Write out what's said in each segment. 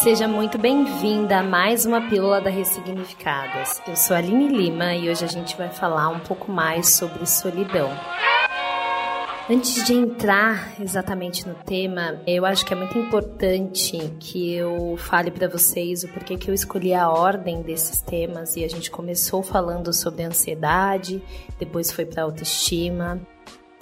Seja muito bem-vinda a mais uma Pílula da Ressignificadas. Eu sou a Aline Lima e hoje a gente vai falar um pouco mais sobre solidão. Antes de entrar exatamente no tema, eu acho que é muito importante que eu fale para vocês o porquê que eu escolhi a ordem desses temas e a gente começou falando sobre ansiedade, depois foi para autoestima,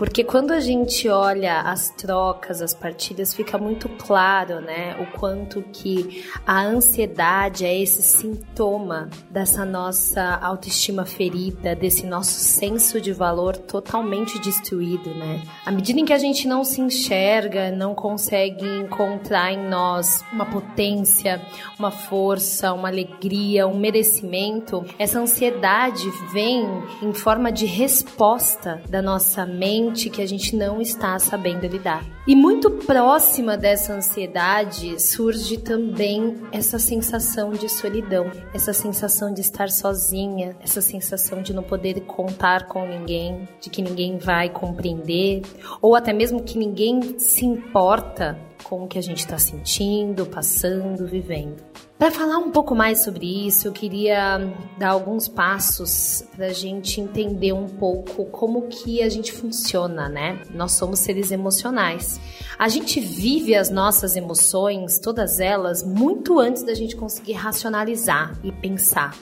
porque quando a gente olha as trocas, as partilhas, fica muito claro, né, o quanto que a ansiedade é esse sintoma dessa nossa autoestima ferida, desse nosso senso de valor totalmente destruído, né? À medida em que a gente não se enxerga, não consegue encontrar em nós uma potência, uma força, uma alegria, um merecimento, essa ansiedade vem em forma de resposta da nossa mente que a gente não está sabendo lidar. E muito próxima dessa ansiedade surge também essa sensação de solidão, essa sensação de estar sozinha, essa sensação de não poder contar com ninguém, de que ninguém vai compreender, ou até mesmo que ninguém se importa com o que a gente está sentindo, passando, vivendo. Para falar um pouco mais sobre isso, eu queria dar alguns passos para a gente entender um pouco como que a gente funciona, né? Nós somos seres emocionais. A gente vive as nossas emoções, todas elas, muito antes da gente conseguir racionalizar e pensar.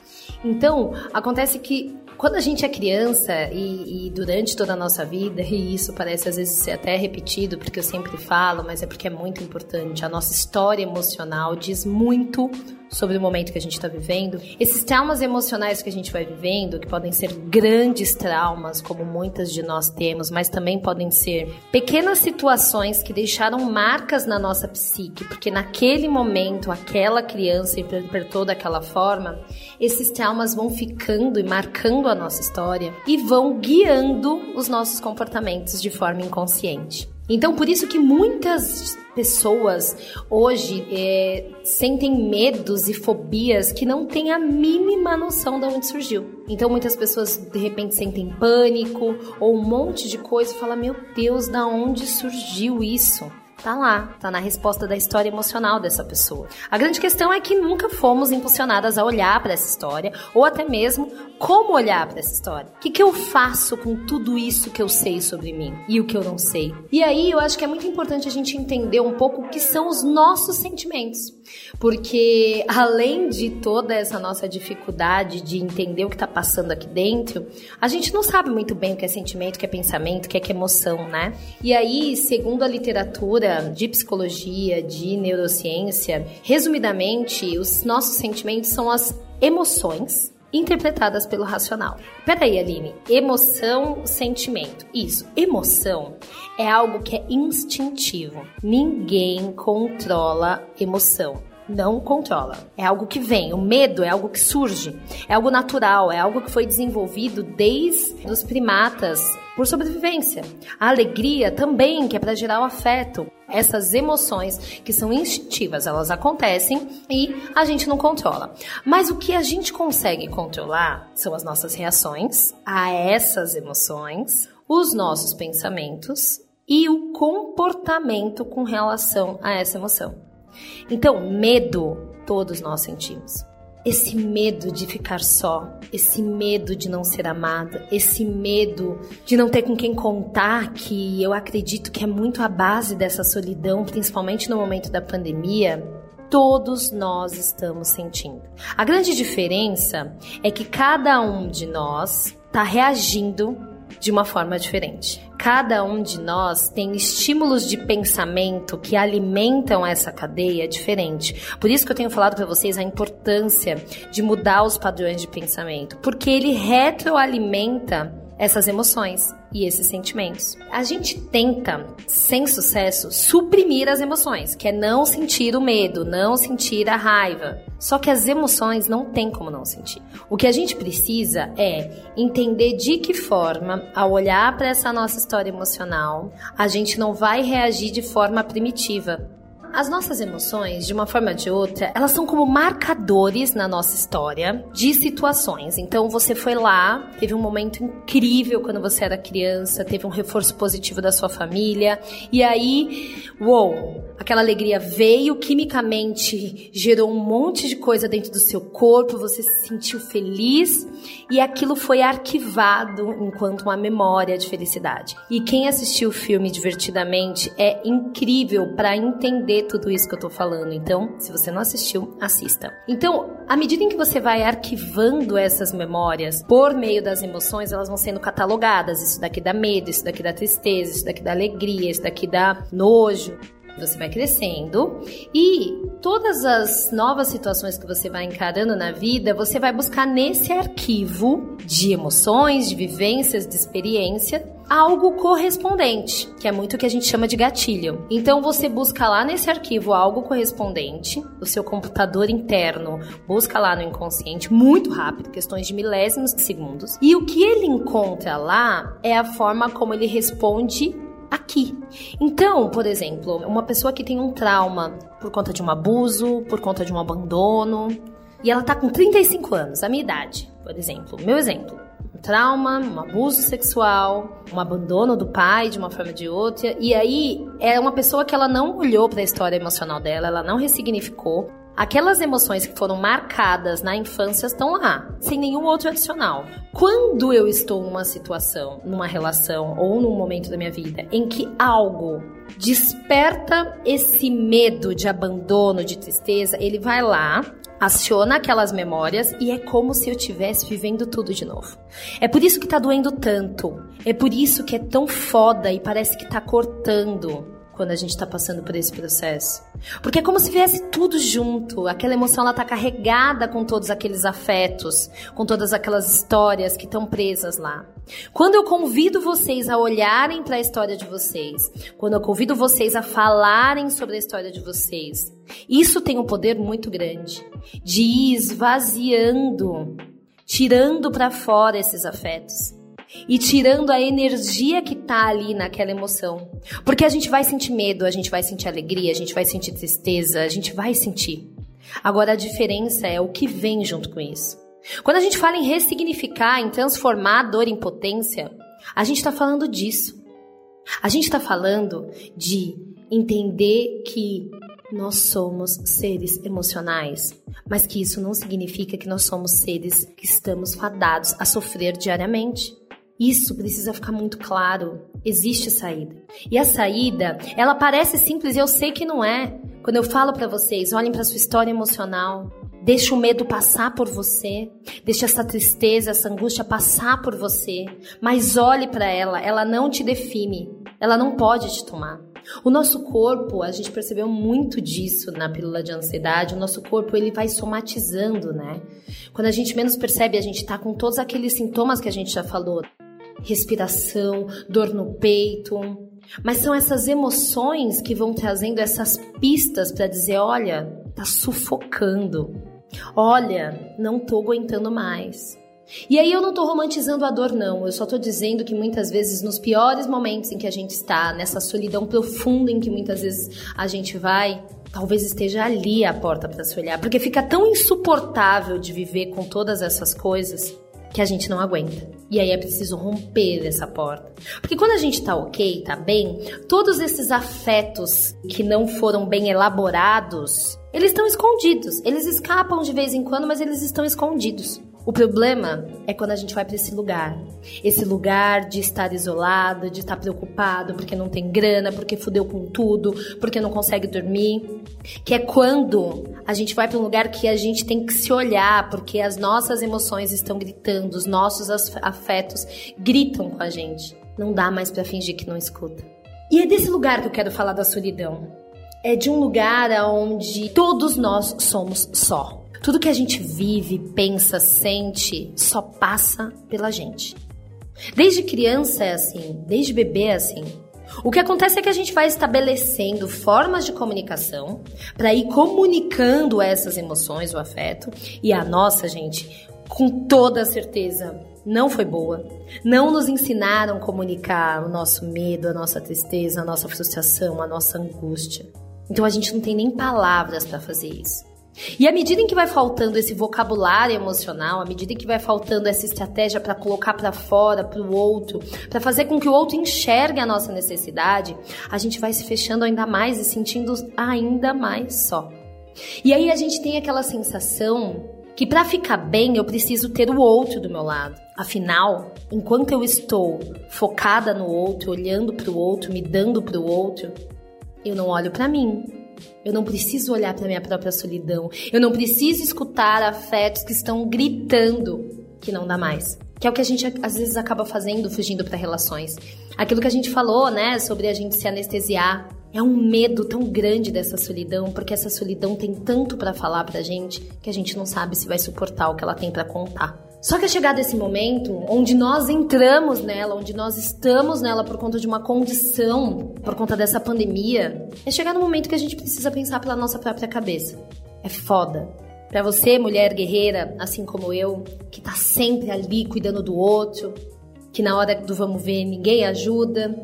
Então, acontece que quando a gente é criança e, e, durante toda a nossa vida, e isso parece às vezes ser até repetido, porque eu sempre falo, mas é porque é muito importante, a nossa história emocional diz muito sobre o momento que a gente está vivendo. Esses traumas emocionais que a gente vai vivendo, que podem ser grandes traumas, como muitas de nós temos, mas também podem ser pequenas situações que deixaram marcas na nossa psique, porque naquele momento aquela criança interpretou daquela forma, esses traumas vão ficando e marcando a nossa história e vão guiando os nossos comportamentos de forma inconsciente. Então, por isso que muitas pessoas hoje é, sentem medos e fobias que não têm a mínima noção de onde surgiu. Então, muitas pessoas de repente sentem pânico ou um monte de coisa e falam: Meu Deus, da onde surgiu isso? Tá lá, tá na resposta da história emocional dessa pessoa. A grande questão é que nunca fomos impulsionadas a olhar para essa história ou até mesmo como olhar para essa história. O que, que eu faço com tudo isso que eu sei sobre mim e o que eu não sei? E aí eu acho que é muito importante a gente entender um pouco o que são os nossos sentimentos. Porque além de toda essa nossa dificuldade de entender o que está passando aqui dentro, a gente não sabe muito bem o que é sentimento, o que é pensamento, o que é, que é emoção, né? E aí, segundo a literatura de psicologia, de neurociência, resumidamente, os nossos sentimentos são as emoções interpretadas pelo racional. Peraí, Aline, emoção, sentimento. Isso, emoção é algo que é instintivo. Ninguém controla emoção. Não controla. É algo que vem. O medo é algo que surge. É algo natural. É algo que foi desenvolvido desde os primatas por sobrevivência. A alegria também, que é para gerar o afeto. Essas emoções que são instintivas, elas acontecem e a gente não controla. Mas o que a gente consegue controlar são as nossas reações a essas emoções, os nossos pensamentos e o comportamento com relação a essa emoção. Então, medo todos nós sentimos esse medo de ficar só, esse medo de não ser amada, esse medo de não ter com quem contar, que eu acredito que é muito a base dessa solidão, principalmente no momento da pandemia, todos nós estamos sentindo. A grande diferença é que cada um de nós está reagindo de uma forma diferente. Cada um de nós tem estímulos de pensamento que alimentam essa cadeia diferente. Por isso que eu tenho falado para vocês a importância de mudar os padrões de pensamento, porque ele retroalimenta essas emoções e esses sentimentos. A gente tenta, sem sucesso, suprimir as emoções, que é não sentir o medo, não sentir a raiva. Só que as emoções não tem como não sentir. O que a gente precisa é entender de que forma, ao olhar para essa nossa história emocional, a gente não vai reagir de forma primitiva, As nossas emoções, de uma forma ou de outra, elas são como marcadores na nossa história de situações. Então você foi lá, teve um momento incrível quando você era criança, teve um reforço positivo da sua família, e aí, uou, aquela alegria veio, quimicamente gerou um monte de coisa dentro do seu corpo, você se sentiu feliz e aquilo foi arquivado enquanto uma memória de felicidade. E quem assistiu o filme divertidamente é incrível para entender tudo isso que eu tô falando. Então, se você não assistiu, assista. Então, à medida em que você vai arquivando essas memórias por meio das emoções, elas vão sendo catalogadas. Isso daqui dá medo, isso daqui dá tristeza, isso daqui dá alegria, isso daqui dá nojo. Você vai crescendo e todas as novas situações que você vai encarando na vida, você vai buscar nesse arquivo de emoções, de vivências, de experiência, algo correspondente, que é muito o que a gente chama de gatilho. Então você busca lá nesse arquivo algo correspondente, o seu computador interno busca lá no inconsciente muito rápido, questões de milésimos de segundos, e o que ele encontra lá é a forma como ele responde aqui. Então, por exemplo, uma pessoa que tem um trauma por conta de um abuso, por conta de um abandono, e ela tá com 35 anos, a minha idade, por exemplo, meu exemplo. Um trauma, um abuso sexual, um abandono do pai de uma forma ou de outra, e aí é uma pessoa que ela não olhou para a história emocional dela, ela não ressignificou, Aquelas emoções que foram marcadas na infância estão lá, sem nenhum outro adicional. Quando eu estou numa situação, numa relação ou num momento da minha vida em que algo desperta esse medo de abandono, de tristeza, ele vai lá, aciona aquelas memórias e é como se eu estivesse vivendo tudo de novo. É por isso que tá doendo tanto. É por isso que é tão foda e parece que tá cortando quando a gente está passando por esse processo. Porque é como se viesse tudo junto. Aquela emoção ela tá carregada com todos aqueles afetos, com todas aquelas histórias que estão presas lá. Quando eu convido vocês a olharem para a história de vocês, quando eu convido vocês a falarem sobre a história de vocês, isso tem um poder muito grande de ir esvaziando, tirando para fora esses afetos e tirando a energia que tá ali naquela emoção. Porque a gente vai sentir medo, a gente vai sentir alegria, a gente vai sentir tristeza, a gente vai sentir. Agora a diferença é o que vem junto com isso. Quando a gente fala em ressignificar, em transformar a dor em potência, a gente está falando disso. A gente está falando de entender que nós somos seres emocionais, mas que isso não significa que nós somos seres que estamos fadados a sofrer diariamente. Isso precisa ficar muito claro. Existe saída. E a saída, ela parece simples e eu sei que não é. Quando eu falo para vocês, olhem para sua história emocional, Deixe o medo passar por você, deixe essa tristeza, essa angústia passar por você, mas olhe para ela, ela não te define, ela não pode te tomar. O nosso corpo, a gente percebeu muito disso na pílula de ansiedade, o nosso corpo ele vai somatizando, né? Quando a gente menos percebe, a gente tá com todos aqueles sintomas que a gente já falou respiração, dor no peito. Mas são essas emoções que vão trazendo essas pistas para dizer: olha, tá sufocando. Olha, não tô aguentando mais. E aí eu não tô romantizando a dor, não. Eu só tô dizendo que muitas vezes, nos piores momentos em que a gente está, nessa solidão profunda em que muitas vezes a gente vai, talvez esteja ali a porta para se olhar. Porque fica tão insuportável de viver com todas essas coisas que a gente não aguenta. E aí é preciso romper essa porta. Porque quando a gente tá ok, tá bem, todos esses afetos que não foram bem elaborados, eles estão escondidos. Eles escapam de vez em quando, mas eles estão escondidos. O problema é quando a gente vai para esse lugar. Esse lugar de estar isolado, de estar preocupado porque não tem grana, porque fudeu com tudo, porque não consegue dormir. Que é quando a gente vai para um lugar que a gente tem que se olhar, porque as nossas emoções estão gritando, os nossos afetos gritam com a gente. Não dá mais para fingir que não escuta. E é desse lugar que eu quero falar da solidão. É de um lugar onde todos nós somos só. Tudo que a gente vive, pensa, sente, só passa pela gente. Desde criança é assim, desde bebê é assim. O que acontece é que a gente vai estabelecendo formas de comunicação para ir comunicando essas emoções, o afeto, e a nossa, gente, com toda certeza, não foi boa. Não nos ensinaram a comunicar o nosso medo, a nossa tristeza, a nossa frustração, a nossa angústia. Então a gente não tem nem palavras para fazer isso. E à medida em que vai faltando esse vocabulário emocional, à medida em que vai faltando essa estratégia para colocar para fora, para o outro, para fazer com que o outro enxergue a nossa necessidade, a gente vai se fechando ainda mais e sentindo ainda mais só. E aí a gente tem aquela sensação que para ficar bem eu preciso ter o outro do meu lado. Afinal, enquanto eu estou focada no outro, olhando para o outro, me dando para o outro, eu não olho para mim. Eu não preciso olhar para minha própria solidão. Eu não preciso escutar afetos que estão gritando que não dá mais. Que é o que a gente às vezes acaba fazendo fugindo para relações. Aquilo que a gente falou, né, sobre a gente se anestesiar. É um medo tão grande dessa solidão, porque essa solidão tem tanto para falar pra gente que a gente não sabe se vai suportar o que ela tem para contar. Só que é chegado esse momento onde nós entramos nela, onde nós estamos nela por conta de uma condição, por conta dessa pandemia, é chegar no momento que a gente precisa pensar pela nossa própria cabeça. É foda. Para você, mulher guerreira, assim como eu, que tá sempre ali cuidando do outro, que na hora do vamos ver ninguém ajuda,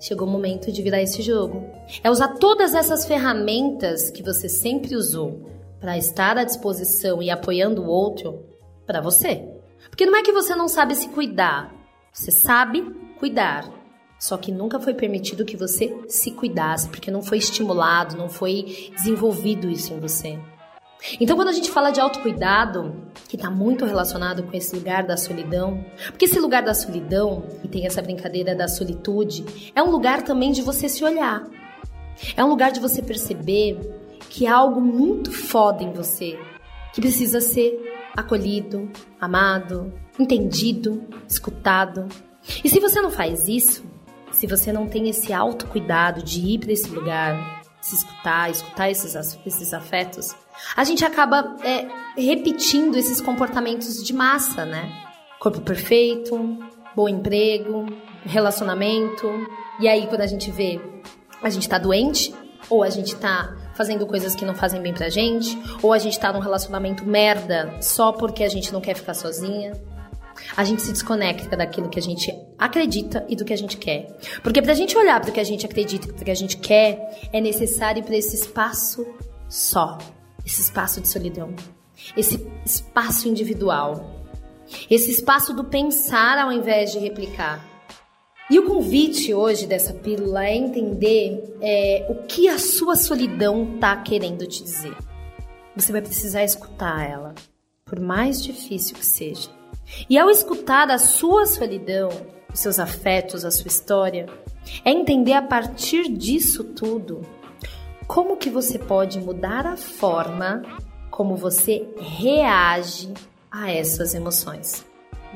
chegou o momento de virar esse jogo. É usar todas essas ferramentas que você sempre usou para estar à disposição e apoiando o outro para você. Porque não é que você não sabe se cuidar, você sabe cuidar. Só que nunca foi permitido que você se cuidasse, porque não foi estimulado, não foi desenvolvido isso em você. Então, quando a gente fala de autocuidado, que está muito relacionado com esse lugar da solidão, porque esse lugar da solidão, e tem essa brincadeira da solitude, é um lugar também de você se olhar. É um lugar de você perceber que há algo muito foda em você, que precisa ser acolhido, amado, entendido, escutado. E se você não faz isso, se você não tem esse autocuidado de ir para esse lugar, se escutar, escutar esses, esses afetos, a gente acaba é, repetindo esses comportamentos de massa, né? Corpo perfeito, bom emprego, relacionamento. E aí, quando a gente vê, a gente tá doente, ou a gente tá fazendo coisas que não fazem bem pra gente, ou a gente tá num relacionamento merda só porque a gente não quer ficar sozinha. A gente se desconecta daquilo que a gente acredita e do que a gente quer. Porque pra gente olhar para o que a gente acredita e para o que a gente quer, é necessário para esse espaço só, esse espaço de solidão, esse espaço individual, esse espaço do pensar ao invés de replicar. E o convite hoje dessa pílula é entender é, o que a sua solidão está querendo te dizer. Você vai precisar escutar ela, por mais difícil que seja. E ao escutar a sua solidão, os seus afetos, a sua história, é entender a partir disso tudo como que você pode mudar a forma como você reage a essas emoções.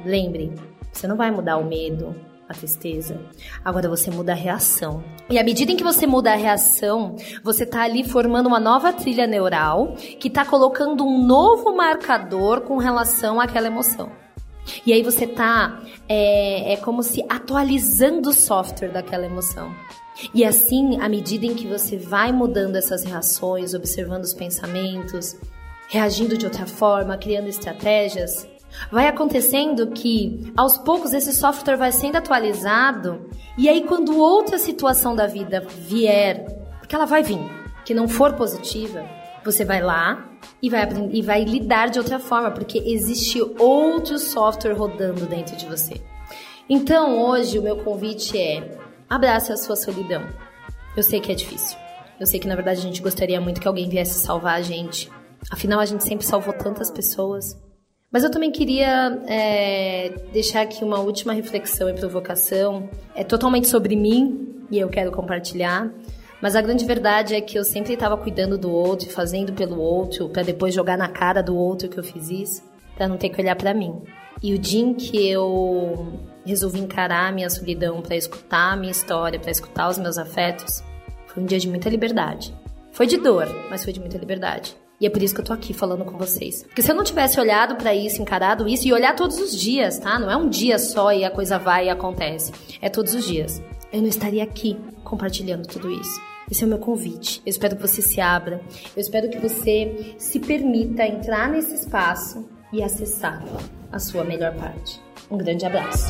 Lembre, você não vai mudar o medo, a tristeza. Agora você muda a reação. E à medida em que você muda a reação, você está ali formando uma nova trilha neural que está colocando um novo marcador com relação àquela emoção. E aí você tá é, é como se atualizando o software daquela emoção. E assim, à medida em que você vai mudando essas reações, observando os pensamentos, reagindo de outra forma, criando estratégias, Vai acontecendo que aos poucos esse software vai sendo atualizado e aí quando outra situação da vida vier, porque ela vai vir, que não for positiva, você vai lá e vai, e vai lidar de outra forma, porque existe outro software rodando dentro de você. Então hoje o meu convite é abrace a sua solidão. Eu sei que é difícil. Eu sei que na verdade a gente gostaria muito que alguém viesse salvar a gente. Afinal, a gente sempre salvou tantas pessoas. Mas eu também queria é, deixar aqui uma última reflexão e provocação. É totalmente sobre mim e eu quero compartilhar. Mas a grande verdade é que eu sempre estava cuidando do outro, fazendo pelo outro, para depois jogar na cara do outro que eu fiz isso, para não ter que olhar para mim. E o dia em que eu resolvi encarar a minha solidão para escutar a minha história, para escutar os meus afetos, foi um dia de muita liberdade. Foi de dor, mas foi de muita liberdade. E é por isso que eu tô aqui falando com vocês. Porque se eu não tivesse olhado para isso, encarado isso, e olhar todos os dias, tá? Não é um dia só e a coisa vai e acontece. É todos os dias. Eu não estaria aqui compartilhando tudo isso. Esse é o meu convite. Eu espero que você se abra. Eu espero que você se permita entrar nesse espaço e acessar a sua melhor parte. Um grande abraço.